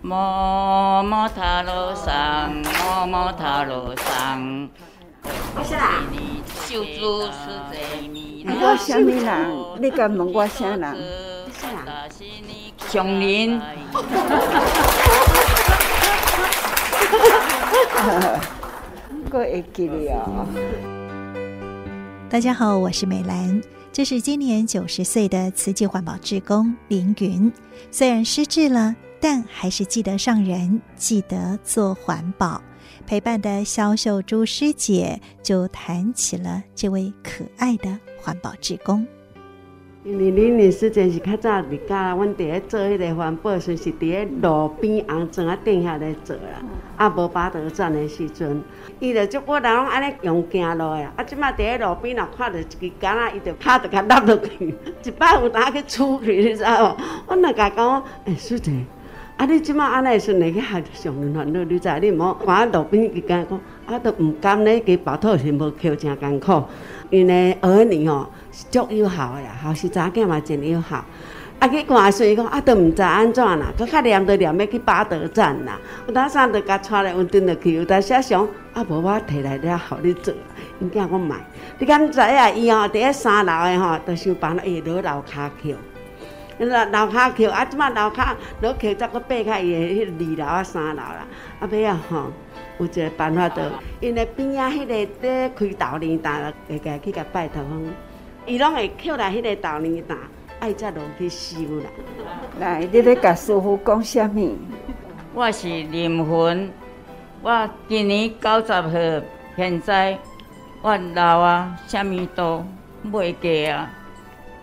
摸摸塔罗桑，摸摸塔罗桑。我是啦。秀珠是谁？我什么人？你敢问我啥人？熊林。我会记得哦。大家好，我是美兰。这是今年九十岁的慈济环保志工凌云，虽然失智了，但还是记得上人，记得做环保。陪伴的萧秀珠师姐就谈起了这位可爱的环保志工。因为林林师姐是较早离家，阮伫咧做迄个环保，时是伫咧路边红砖啊顶下咧做啦。啊，无巴德站的时阵，伊就足多人拢安尼用行路的啊，即摆伫咧路边若看到一支竿仔，伊就拍着甲落落去。一摆有当去处去，你知无？阮若甲讲，哎，师姐，啊，你即马安尼顺利去海上人烦恼，你知？你毋好看路边一竿讲，啊，都毋甘咧，佮包土是无扣真艰苦。因为儿女哦。足友好的啦，后是查囝嘛真友好。啊去看水讲，啊都毋知安怎啦，佮较念着念要去八德站啦。有当时就甲带来运转落去，有当时想啊无我摕来了，互你做。因囝讲买，你敢知影伊吼伫咧三楼的吼，都想办法伊落楼骹桥。楼楼骹桥啊，即马楼骹落桥则阁爬开伊的迄二楼啊三楼啦。啊尾啊吼，有一个办法着，因为边仔迄个在开豆奶档，会家去甲拜托。伊拢会捡来迄个豆泥担，爱则落去收啦。来，你咧甲师傅讲啥物？我是林魂，我今年九十岁，现在我老啊，啥物都袂记啊，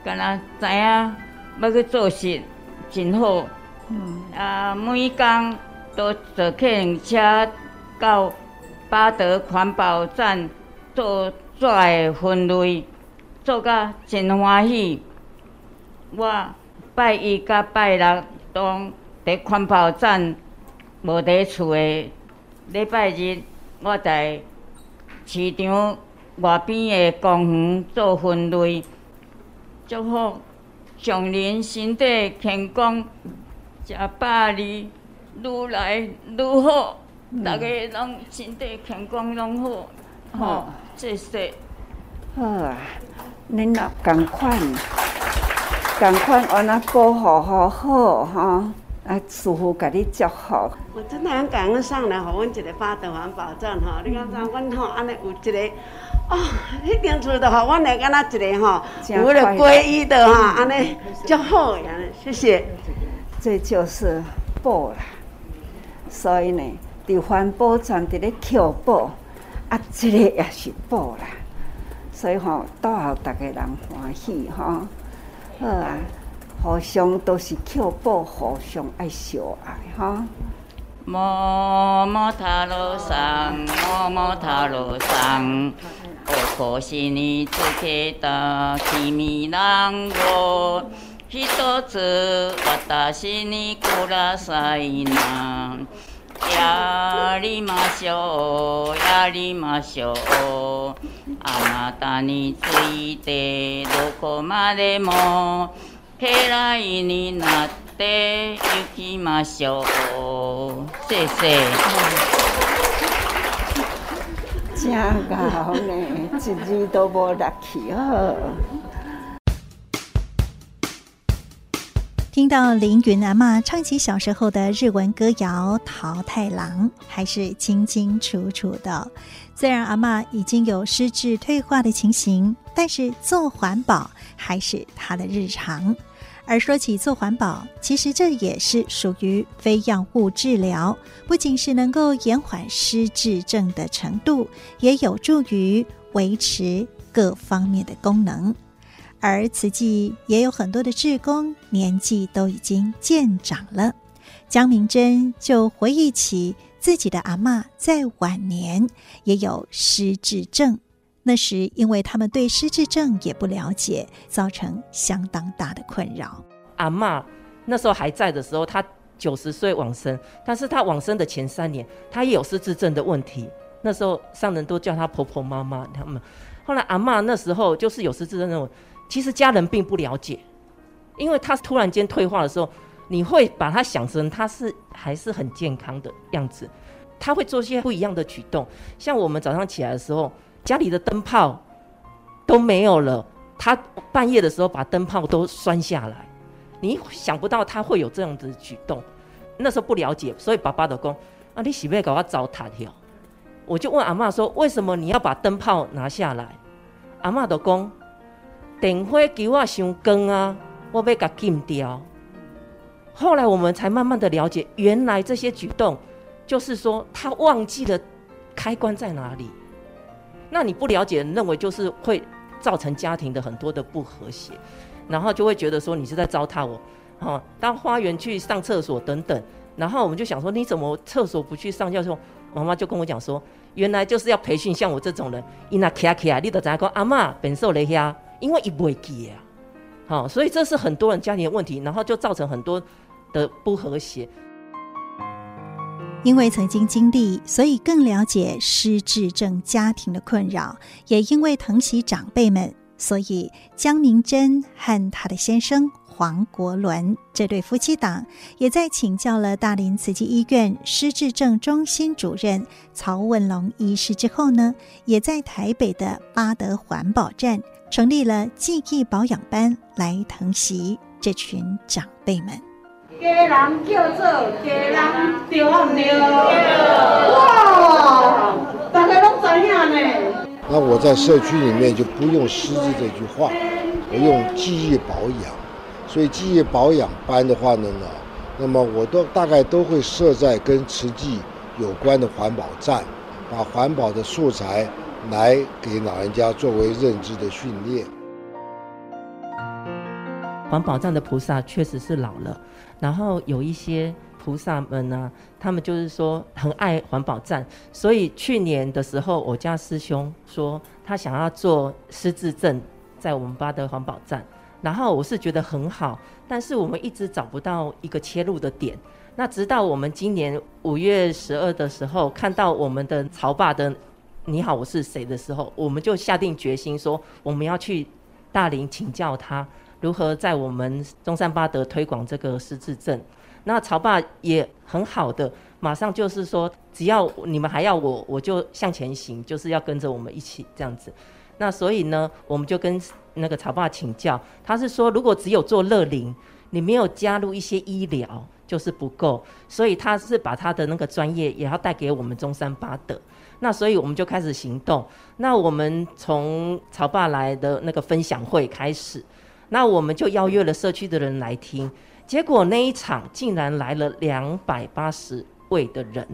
敢若知影要去做事，真好。嗯。啊，每天都坐客运车到巴德环保站做纸的分类。做甲真欢喜，我拜一甲拜六都伫环保站无伫厝诶。礼拜日我在市场外边的公园做分类，祝福上人身体健康，食百里愈来愈好，逐个拢身体健康拢好，好谢谢。好啊。恁老共款，共款安那保护好好哈，啊，师傅甲你祝福。我真的很感恩上来，互阮一个八德环保站哈。你看，像阮吼安尼有一个，哦，迄间厝的吼阮来敢若一个吼，有了皈依的哈，安尼足好呀，谢谢。这就是报啦，所以呢，伫环保站伫咧求报，啊，这个也是报啦。所以吼，到后大家人欢喜吼，好啊，互相都是求报，互相爱相爱吼。摸摸塔罗桑，摸摸塔罗桑，おこしにつけた君なんをひとつ私にくださいな。やりましょう，やりましょう。あなたについてどこまでも家来になって行きましょう。せ生せ짜가오ね지지도 보라키 听到凌云阿嬷唱起小时候的日文歌谣《桃太郎》，还是清清楚楚的。虽然阿嬷已经有失智退化的情形，但是做环保还是她的日常。而说起做环保，其实这也是属于非药物治疗，不仅是能够延缓失智症的程度，也有助于维持各方面的功能。而慈济也有很多的志工，年纪都已经渐长了。江明珍就回忆起自己的阿嬷在晚年也有失智症，那时因为他们对失智症也不了解，造成相当大的困扰。阿嬷那时候还在的时候，她九十岁往生，但是她往生的前三年，她也有失智症的问题。那时候上人都叫她婆婆妈妈他们。后来阿嬷那时候就是有失智症那种。其实家人并不了解，因为他突然间退化的时候，你会把他想成他是还是很健康的样子，他会做些不一样的举动。像我们早上起来的时候，家里的灯泡都没有了，他半夜的时候把灯泡都拴下来，你想不到他会有这样的举动。那时候不了解，所以爸爸的讲啊，你是不是搞我糟蹋掉？我就问阿嬷说，为什么你要把灯泡拿下来？阿嬷就讲，电火给我伤光啊，我要给禁掉。后来我们才慢慢的了解，原来这些举动就是说他忘记了开关在哪里。那你不了解，认为就是会造成家庭的很多的不和谐，然后就会觉得说你是在糟蹋我。哦，到花园去上厕所等等，然后我们就想说，你怎么厕所不去上？教授妈妈就跟我讲说，原来就是要培训像我这种人，伊那卡卡，你都知讲阿嬷本受雷呀，因为伊不会记啊。好，所以这是很多人家庭的问题，然后就造成很多的不和谐。因为曾经经历，所以更了解失智症家庭的困扰，也因为疼惜长辈们，所以江明珍和她的先生。黄国伦这对夫妻档也在请教了大林慈济医院失智症中心主任曹文龙医师之后呢，也在台北的八德环保站成立了记忆保养班，来疼惜这群长辈们。家人叫做家人对不对？哇，大家都知影呢。那我在社区里面就不用失智这句话，我用记忆保养。所以记忆保养班的话呢，呢，那么我都大概都会设在跟慈济有关的环保站，把环保的素材来给老人家作为认知的训练。环保站的菩萨确实是老了，然后有一些菩萨们呢，他们就是说很爱环保站，所以去年的时候，我家师兄说他想要做失智症，在我们巴德环保站。然后我是觉得很好，但是我们一直找不到一个切入的点。那直到我们今年五月十二的时候，看到我们的曹爸的“你好，我是谁”的时候，我们就下定决心说，我们要去大林请教他如何在我们中山八德推广这个失智症。那曹爸也很好的，马上就是说，只要你们还要我，我就向前行，就是要跟着我们一起这样子。那所以呢，我们就跟那个曹爸请教，他是说，如果只有做乐龄，你没有加入一些医疗，就是不够。所以他是把他的那个专业也要带给我们中山八德。那所以我们就开始行动。那我们从曹爸来的那个分享会开始，那我们就邀约了社区的人来听。结果那一场竟然来了两百八十位的人。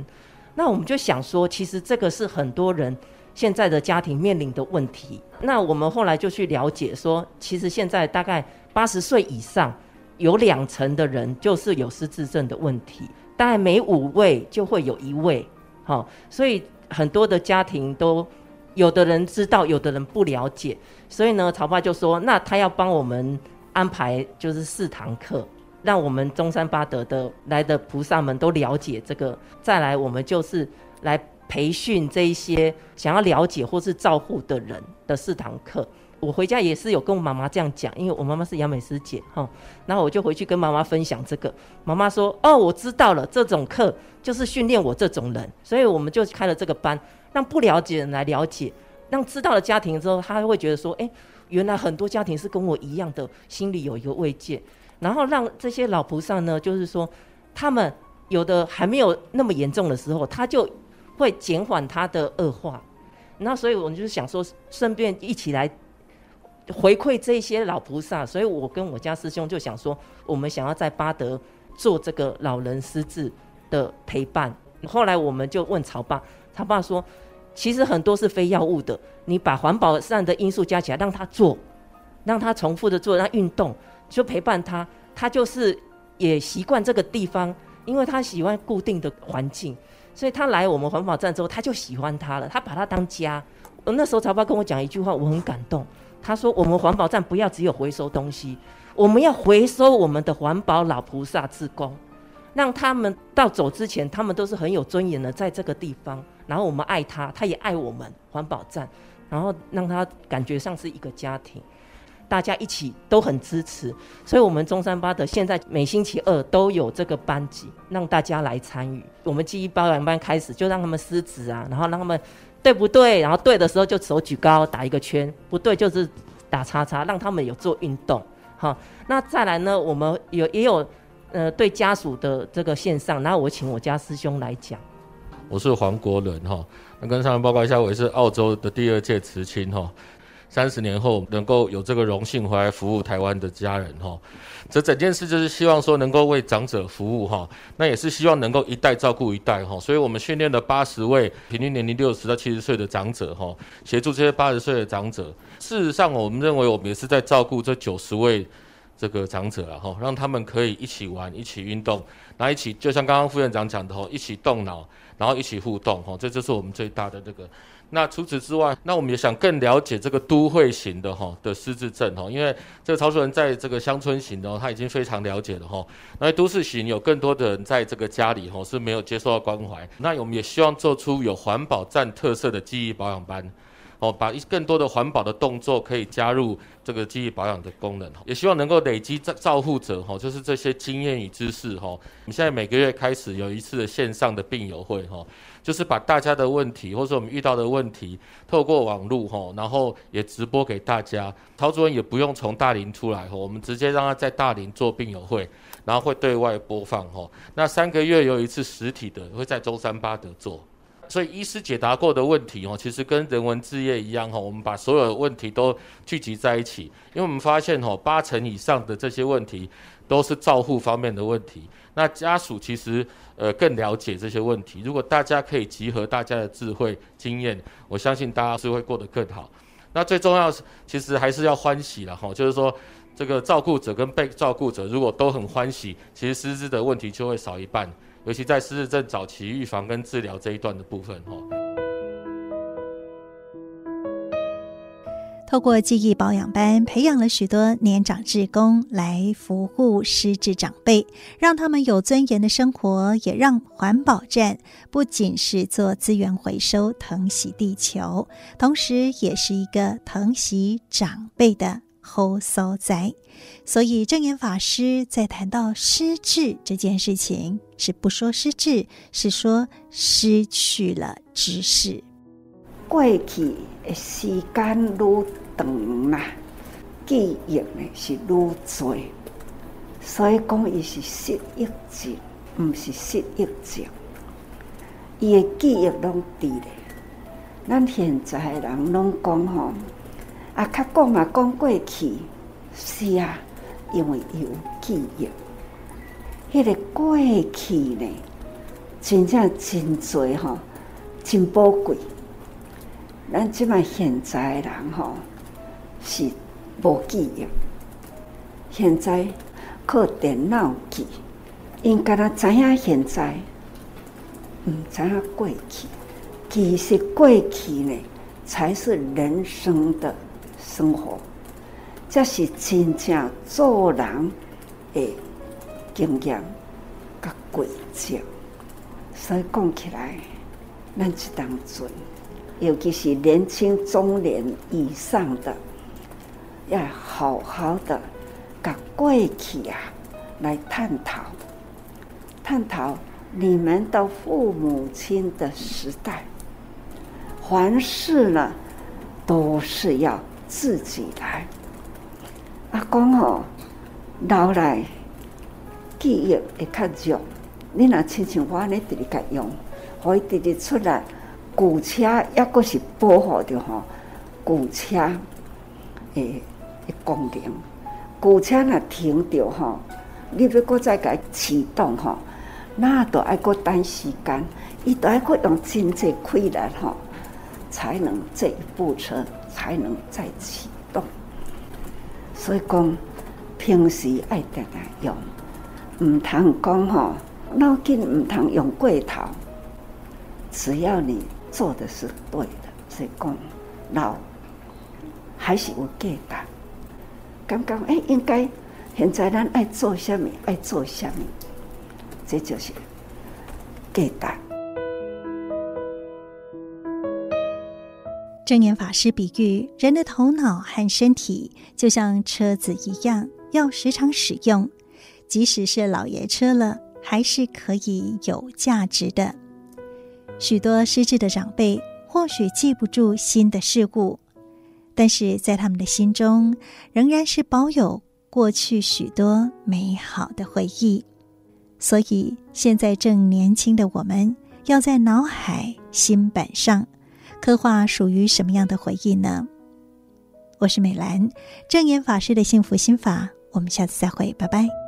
那我们就想说，其实这个是很多人。现在的家庭面临的问题，那我们后来就去了解说，其实现在大概八十岁以上，有两成的人就是有失智症的问题，大概每五位就会有一位，好，所以很多的家庭都有的人知道，有的人不了解，所以呢，曹爸就说，那他要帮我们安排就是四堂课，让我们中山八德的来的菩萨们都了解这个，再来我们就是来。培训这一些想要了解或是照护的人的四堂课，我回家也是有跟我妈妈这样讲，因为我妈妈是杨美师姐哈，然后我就回去跟妈妈分享这个，妈妈说哦，我知道了，这种课就是训练我这种人，所以我们就开了这个班，让不了解的人来了解，让知道了家庭之后，他会觉得说，哎，原来很多家庭是跟我一样的，心里有一个慰藉，然后让这些老菩萨呢，就是说他们有的还没有那么严重的时候，他就。会减缓他的恶化，那所以我们就是想说，顺便一起来回馈这些老菩萨。所以我跟我家师兄就想说，我们想要在巴德做这个老人失智的陪伴。后来我们就问曹爸，曹爸说，其实很多是非药物的，你把环保上的因素加起来，让他做，让他重复的做，让他运动，就陪伴他，他就是也习惯这个地方，因为他喜欢固定的环境。所以他来我们环保站之后，他就喜欢他了，他把他当家。那时候曹爸跟我讲一句话，我很感动。他说：“我们环保站不要只有回收东西，我们要回收我们的环保老菩萨志工，让他们到走之前，他们都是很有尊严的在这个地方。然后我们爱他，他也爱我们环保站，然后让他感觉像是一个家庭。大家一起都很支持，所以我们中山八德现在每星期二都有这个班级，让大家来参与。我们记忆保养班开始就让他们撕纸啊，然后让他们对不对，然后对的时候就手举高打一个圈，不对就是打叉叉，让他们有做运动。好，那再来呢，我们有也有呃对家属的这个线上，然后我请我家师兄来讲。我是黄国伦哈，那跟上面报告一下，我也是澳洲的第二届慈亲哈，三十年后能够有这个荣幸回来服务台湾的家人哈，这整件事就是希望说能够为长者服务哈，那也是希望能够一代照顾一代哈，所以我们训练了八十位平均年龄六十到七十岁的长者哈，协助这些八十岁的长者。事实上，我们认为我们也是在照顾这九十位这个长者啊哈，让他们可以一起玩、一起运动，然后一起就像刚刚副院长讲的哈，一起动脑。然后一起互动，哈，这就是我们最大的这个。那除此之外，那我们也想更了解这个都会型的哈的失智症哈，因为这个潮州人在这个乡村型的，他已经非常了解了哈。那都市型有更多的人在这个家里哈是没有接受到关怀。那我们也希望做出有环保站特色的记忆保养班。哦，把一更多的环保的动作可以加入这个记忆保养的功能，也希望能够累积照照护者哈，就是这些经验与知识哈。我们现在每个月开始有一次的线上的病友会哈，就是把大家的问题或者我们遇到的问题透过网络哈，然后也直播给大家。陶主任也不用从大林出来哈，我们直接让他在大林做病友会，然后会对外播放哈。那三个月有一次实体的会在中山八德做。所以医师解答过的问题哦，其实跟人文置业一样哈，我们把所有的问题都聚集在一起，因为我们发现哈，八成以上的这些问题都是照护方面的问题。那家属其实呃更了解这些问题。如果大家可以集合大家的智慧经验，我相信大家是会过得更好。那最重要是，其实还是要欢喜了哈，就是说这个照顾者跟被照顾者如果都很欢喜，其实失智的问题就会少一半。尤其在失智症早期预防跟治疗这一段的部分，哈。透过记忆保养班，培养了许多年长志工来服务失智长辈，让他们有尊严的生活，也让环保站不仅是做资源回收、疼惜地球，同时也是一个疼惜长辈的好所在。所以证严法师在谈到失智这件事情，是不说失智，是说失去了知识。过去的时间愈长啦，记忆呢是愈多，所以讲伊是失忆症，毋是失忆症。伊的记忆拢伫咧，咱现在人拢讲吼，啊，较讲嘛讲过去，是啊。因为有记忆，迄、个过去呢，真正真多吼，真宝贵。咱即摆现在人吼是无记忆，现在靠电脑记，因敢若知影现在，毋知影过去。其实过去呢，才是人生的生活。这是真正做人的经验甲轨迹，所以讲起来，咱一当尊，尤其是年轻中年以上的，要好好的甲过去啊来探讨，探讨你们的父母亲的时代，凡事呢都是要自己来。阿公吼，老来记忆会较弱。你若亲像我安尼直直甲用，互伊直直出来，旧车抑阁是保护着吼，旧车诶诶功能。旧车若停着吼，你要阁再甲启动吼，那都爱阁等时间，伊都爱阁用真济气力吼，才能这一部车才能再启动。所以讲，平时爱定定用，毋通讲吼，脑筋毋通用过头。只要你做的是对的，所以讲老还是有价值。刚刚诶，应该现在咱爱做虾米，爱做虾米，这就是价值。证严法师比喻，人的头脑和身体就像车子一样，要时常使用，即使是老爷车了，还是可以有价值的。许多失智的长辈或许记不住新的事物，但是在他们的心中，仍然是保有过去许多美好的回忆。所以，现在正年轻的我们，要在脑海、心板上。刻画属于什么样的回忆呢？我是美兰，正言法师的幸福心法，我们下次再会，拜拜。